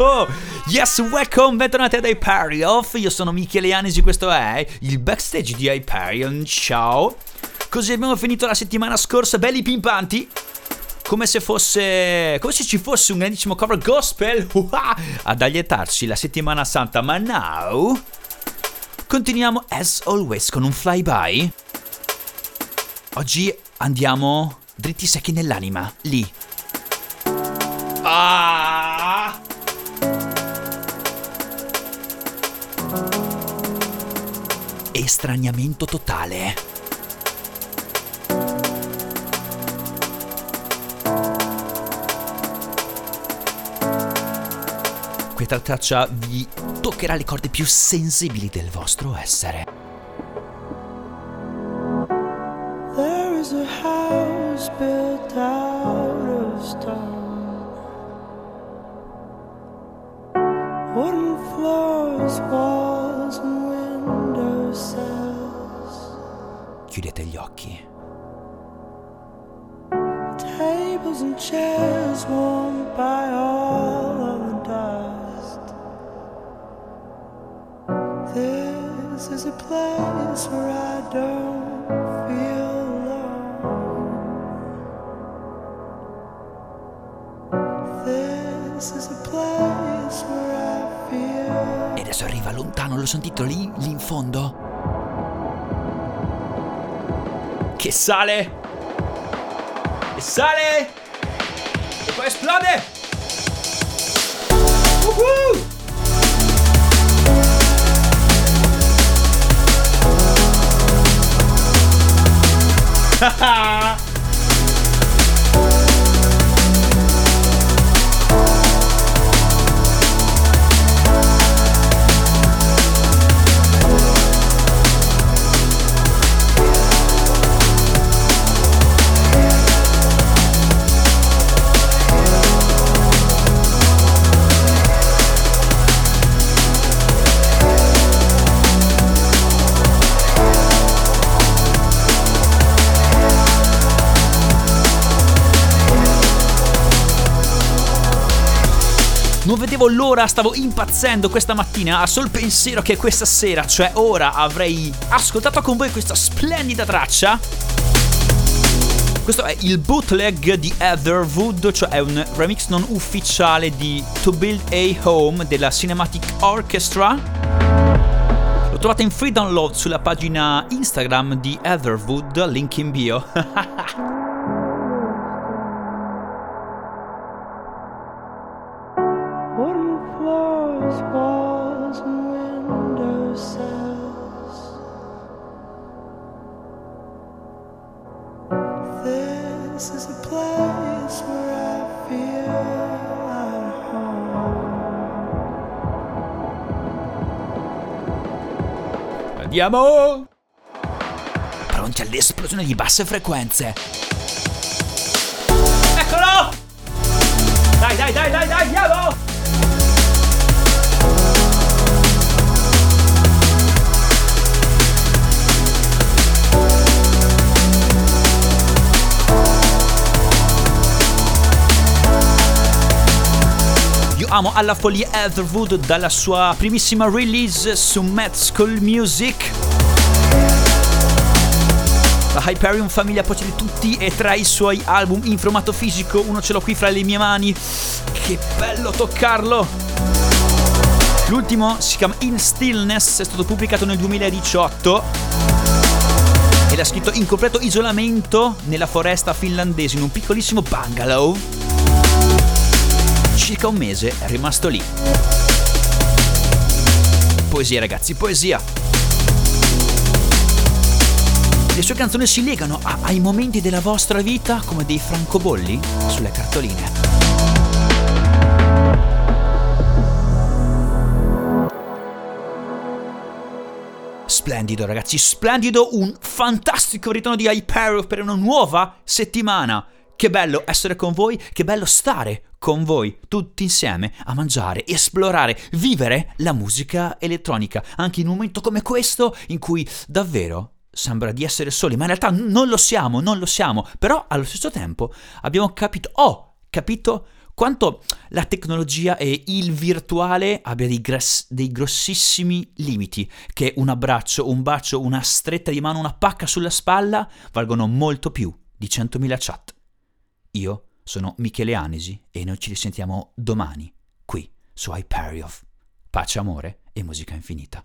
oh, yes, welcome, bentornati ad Hyperion. Io sono Michele Ianesi, questo è il backstage di Hyperion. Ciao. Così abbiamo finito la settimana scorsa, belli pimpanti. Come se fosse. come se ci fosse un grandissimo cover gospel ad alietarci la settimana santa. Ma now. Continuiamo as always con un flyby. Oggi andiamo dritti secchi nell'anima, lì. Ah! Estraniamento totale. Questa traccia vi toccherà le corde più sensibili del vostro essere. There is a house built out of stone. Chiudete gli occhi. Tables and chairs warmed by all of the dust. This is a place where I don't feel alone. This is a place where I feel. Adesso arriva lontano, l'ho sentito lì, lì in fondo. Che sale! E sale! E poi esplode! Non vedevo l'ora, stavo impazzendo questa mattina a sol pensiero che questa sera, cioè ora, avrei ascoltato con voi questa splendida traccia. Questo è il bootleg di Etherwood, cioè è un remix non ufficiale di To Build a Home della Cinematic Orchestra. Lo trovate in free download sulla pagina Instagram di Etherwood, link in bio. Andiamo! Pronti all'esplosione di basse frequenze. Amo alla follia Etherwood dalla sua primissima release su Mad School Music. La Hyperion famiglia poi di tutti e tra i suoi album in formato fisico uno ce l'ho qui fra le mie mani. Che bello toccarlo! L'ultimo si chiama In Stillness, è stato pubblicato nel 2018 ed è scritto in completo isolamento nella foresta finlandese in un piccolissimo bungalow. Circa un mese è rimasto lì. Poesia ragazzi, poesia! Le sue canzoni si legano a- ai momenti della vostra vita come dei francobolli sulle cartoline. Splendido ragazzi, splendido, un fantastico ritorno di Hyperion per una nuova settimana. Che bello essere con voi, che bello stare con voi tutti insieme a mangiare, esplorare, vivere la musica elettronica, anche in un momento come questo in cui davvero sembra di essere soli, ma in realtà non lo siamo, non lo siamo, però allo stesso tempo abbiamo capito, ho capito quanto la tecnologia e il virtuale abbia dei, gras- dei grossissimi limiti, che un abbraccio, un bacio, una stretta di mano, una pacca sulla spalla valgono molto più di 100.000 chat. Io sono Michele Anesi e noi ci risentiamo domani, qui su Hyperion. Pace, amore e musica infinita.